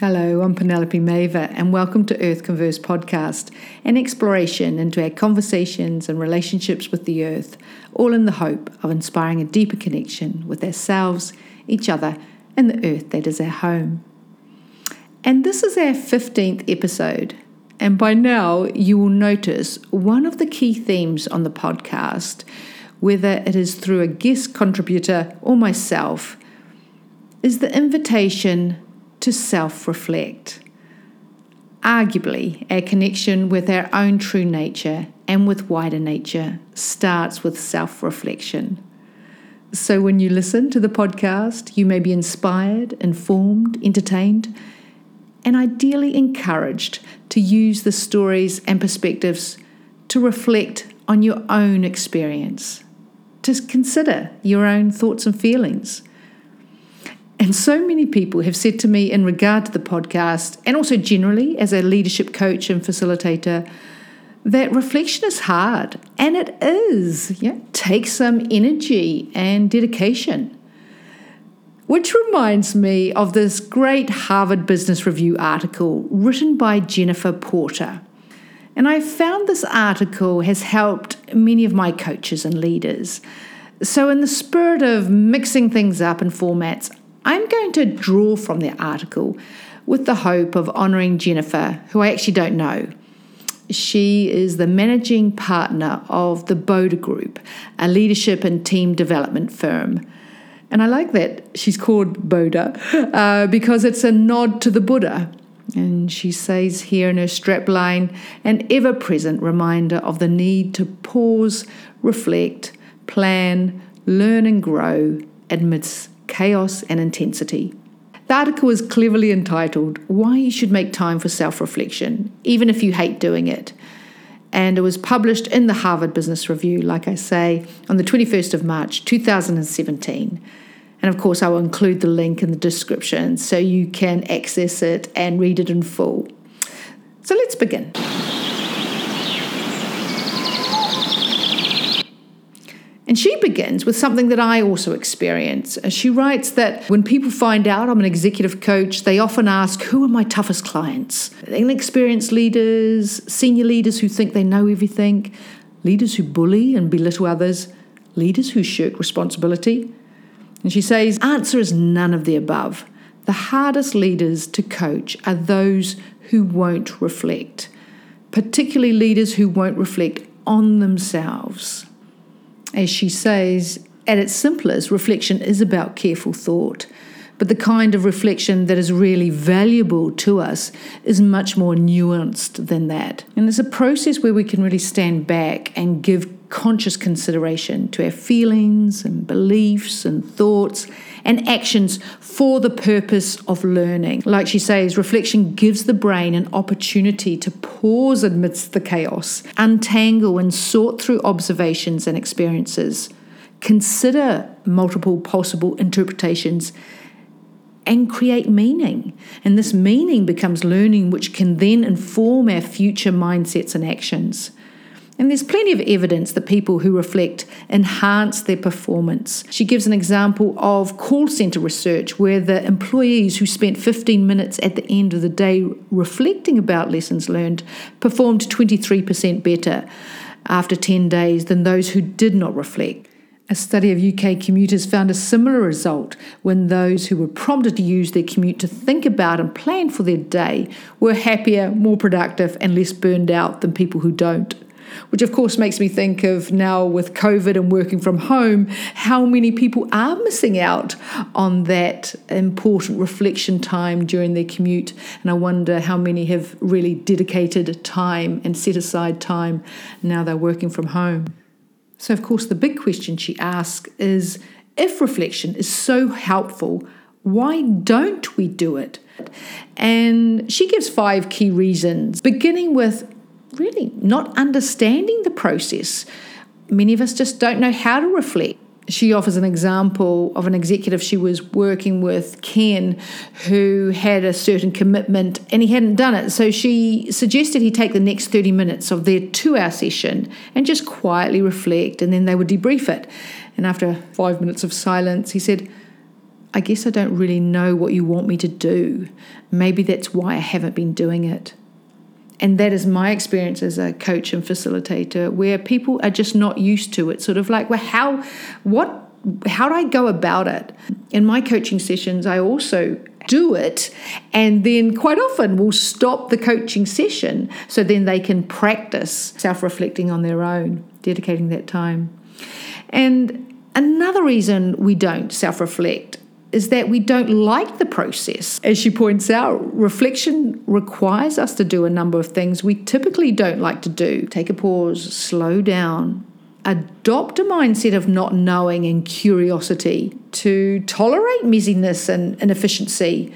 Hello, I'm Penelope Maver, and welcome to Earth Converse podcast, an exploration into our conversations and relationships with the earth, all in the hope of inspiring a deeper connection with ourselves, each other, and the earth that is our home. And this is our 15th episode. And by now, you will notice one of the key themes on the podcast, whether it is through a guest contributor or myself, is the invitation to self reflect. Arguably, our connection with our own true nature and with wider nature starts with self reflection. So, when you listen to the podcast, you may be inspired, informed, entertained, and ideally encouraged to use the stories and perspectives to reflect on your own experience, to consider your own thoughts and feelings and so many people have said to me in regard to the podcast, and also generally as a leadership coach and facilitator, that reflection is hard. And it is. Yeah, takes some energy and dedication. Which reminds me of this great Harvard Business Review article written by Jennifer Porter. And I found this article has helped many of my coaches and leaders. So, in the spirit of mixing things up in formats, I'm going to draw from the article with the hope of honouring Jennifer, who I actually don't know. She is the managing partner of the Boda Group, a leadership and team development firm. And I like that she's called Boda uh, because it's a nod to the Buddha. And she says here in her strapline, an ever present reminder of the need to pause, reflect, plan, learn, and grow amidst chaos, and intensity. The article is cleverly entitled Why You Should Make Time for Self Reflection, Even If You Hate Doing It. And it was published in the Harvard Business Review, like I say, on the 21st of March 2017. And of course, I will include the link in the description so you can access it and read it in full. So let's begin. And she begins with something that I also experience. Uh, she writes that when people find out I'm an executive coach, they often ask, Who are my toughest clients? Inexperienced leaders, senior leaders who think they know everything, leaders who bully and belittle others, leaders who shirk responsibility. And she says, Answer is none of the above. The hardest leaders to coach are those who won't reflect, particularly leaders who won't reflect on themselves as she says, at its simplest, reflection is about careful thought. But the kind of reflection that is really valuable to us is much more nuanced than that. And it's a process where we can really stand back and give conscious consideration to our feelings and beliefs and thoughts and actions for the purpose of learning. Like she says, reflection gives the brain an opportunity to pause amidst the chaos, untangle and sort through observations and experiences, consider multiple possible interpretations and create meaning. And this meaning becomes learning, which can then inform our future mindsets and actions. And there's plenty of evidence that people who reflect enhance their performance. She gives an example of call center research where the employees who spent 15 minutes at the end of the day reflecting about lessons learned performed 23% better after 10 days than those who did not reflect. A study of UK commuters found a similar result when those who were prompted to use their commute to think about and plan for their day were happier, more productive, and less burned out than people who don't which of course makes me think of now with COVID and working from home, how many people are missing out on that important reflection time during their commute. And I wonder how many have really dedicated time and set aside time now they're working from home. So, of course, the big question she asks is if reflection is so helpful, why don't we do it? And she gives five key reasons, beginning with really not understanding the process. Many of us just don't know how to reflect. She offers an example of an executive she was working with, Ken, who had a certain commitment and he hadn't done it. So she suggested he take the next 30 minutes of their two hour session and just quietly reflect, and then they would debrief it. And after five minutes of silence, he said, I guess I don't really know what you want me to do. Maybe that's why I haven't been doing it. And that is my experience as a coach and facilitator, where people are just not used to it. Sort of like, well, how, what, how do I go about it? In my coaching sessions, I also do it and then quite often we'll stop the coaching session so then they can practice self reflecting on their own, dedicating that time. And another reason we don't self reflect is that we don't like the process. As she points out, reflection requires us to do a number of things we typically don't like to do. Take a pause, slow down, adopt a mindset of not knowing and curiosity, to tolerate messiness and inefficiency,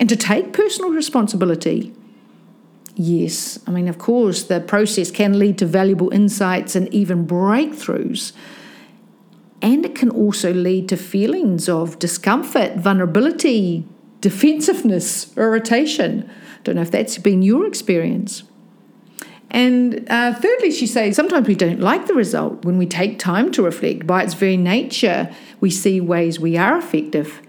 and to take personal responsibility. Yes, I mean, of course, the process can lead to valuable insights and even breakthroughs. And it can also lead to feelings of discomfort, vulnerability, defensiveness, irritation. Don't know if that's been your experience. And uh, thirdly, she says sometimes we don't like the result. When we take time to reflect, by its very nature, we see ways we are effective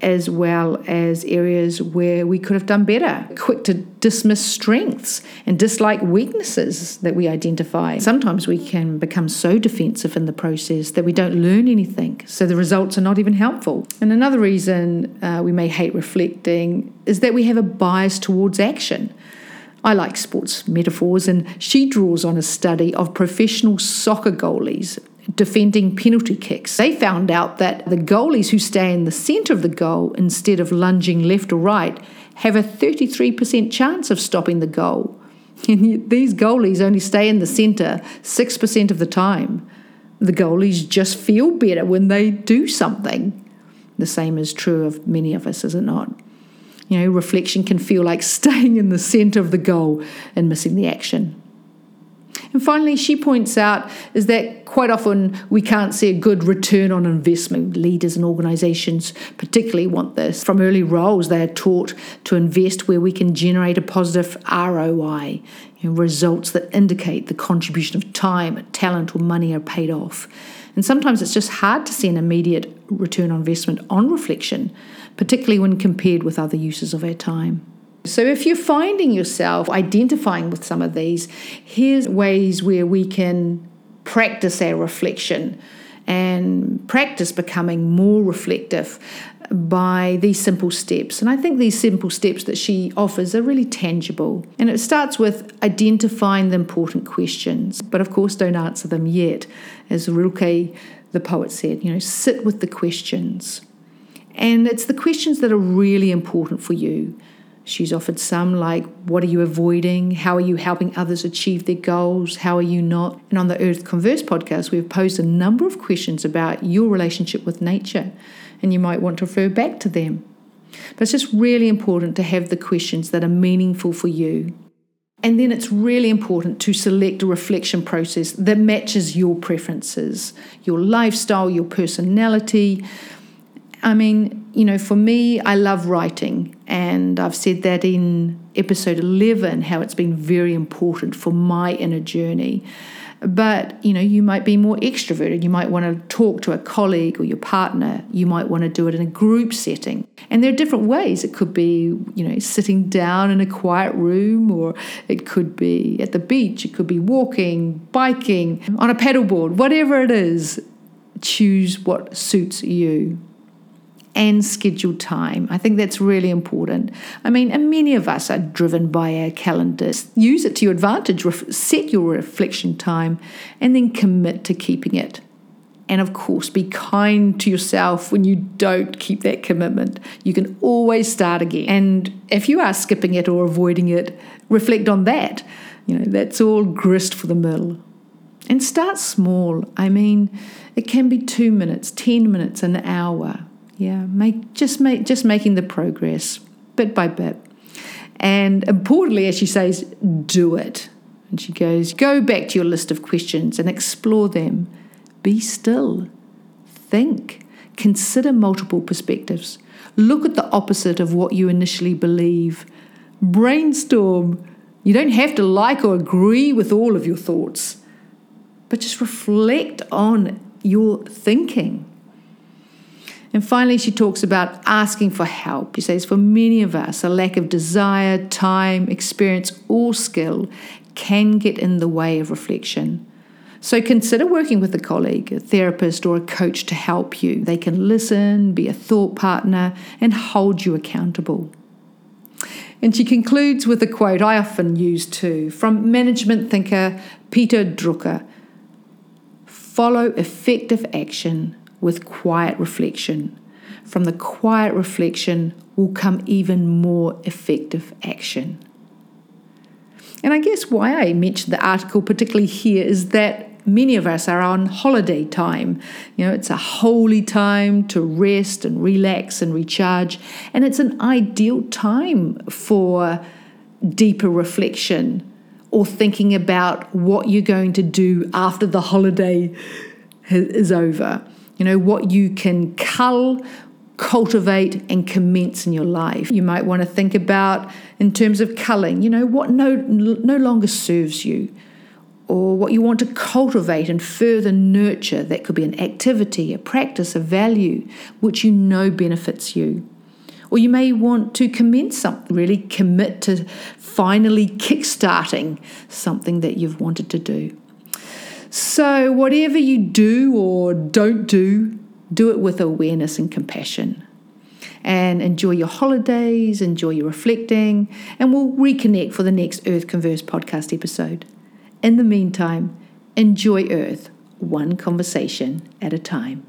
as well as areas where we could have done better. Quick to dismiss strengths and dislike weaknesses that we identify. Sometimes we can become so defensive in the process that we don't learn anything, so the results are not even helpful. And another reason uh, we may hate reflecting is that we have a bias towards action. I like sports metaphors, and she draws on a study of professional soccer goalies defending penalty kicks. They found out that the goalies who stay in the centre of the goal instead of lunging left or right have a 33% chance of stopping the goal. And these goalies only stay in the centre 6% of the time. The goalies just feel better when they do something. The same is true of many of us, is it not? You know, reflection can feel like staying in the centre of the goal and missing the action. And finally, she points out is that quite often we can't see a good return on investment. Leaders and organizations particularly want this. From early roles, they are taught to invest where we can generate a positive ROI, you know, results that indicate the contribution of time, talent, or money are paid off. And sometimes it's just hard to see an immediate return on investment on reflection, particularly when compared with other uses of our time. So, if you're finding yourself identifying with some of these, here's ways where we can practice our reflection and practice becoming more reflective by these simple steps. And I think these simple steps that she offers are really tangible. And it starts with identifying the important questions, but of course, don't answer them yet. As Rilke, the poet, said, you know, sit with the questions. And it's the questions that are really important for you. She's offered some like, What are you avoiding? How are you helping others achieve their goals? How are you not? And on the Earth Converse podcast, we've posed a number of questions about your relationship with nature, and you might want to refer back to them. But it's just really important to have the questions that are meaningful for you. And then it's really important to select a reflection process that matches your preferences, your lifestyle, your personality, I mean, you know, for me, I love writing, and I've said that in episode 11 how it's been very important for my inner journey. But, you know, you might be more extroverted. You might want to talk to a colleague or your partner. You might want to do it in a group setting. And there are different ways. It could be, you know, sitting down in a quiet room, or it could be at the beach, it could be walking, biking, on a paddleboard, whatever it is. Choose what suits you and schedule time. I think that's really important. I mean, and many of us are driven by our calendars. Use it to your advantage, set your reflection time, and then commit to keeping it. And of course, be kind to yourself when you don't keep that commitment. You can always start again. And if you are skipping it or avoiding it, reflect on that. You know, that's all grist for the mill. And start small. I mean, it can be two minutes, 10 minutes, an hour yeah, make just make just making the progress bit by bit. And importantly, as she says, do it. And she goes, go back to your list of questions and explore them. Be still. Think. Consider multiple perspectives. Look at the opposite of what you initially believe. Brainstorm. You don't have to like or agree with all of your thoughts, but just reflect on your thinking. And finally, she talks about asking for help. She says, for many of us, a lack of desire, time, experience, or skill can get in the way of reflection. So consider working with a colleague, a therapist, or a coach to help you. They can listen, be a thought partner, and hold you accountable. And she concludes with a quote I often use too from management thinker Peter Drucker Follow effective action with quiet reflection. From the quiet reflection will come even more effective action. And I guess why I mentioned the article particularly here is that many of us are on holiday time. You know, it's a holy time to rest and relax and recharge, and it's an ideal time for deeper reflection or thinking about what you're going to do after the holiday is over. You know, what you can cull, cultivate, and commence in your life. You might want to think about, in terms of culling, you know, what no, no longer serves you or what you want to cultivate and further nurture. That could be an activity, a practice, a value which you know benefits you. Or you may want to commence something, really commit to finally kickstarting something that you've wanted to do. So, whatever you do or don't do, do it with awareness and compassion. And enjoy your holidays, enjoy your reflecting, and we'll reconnect for the next Earth Converse podcast episode. In the meantime, enjoy Earth, one conversation at a time.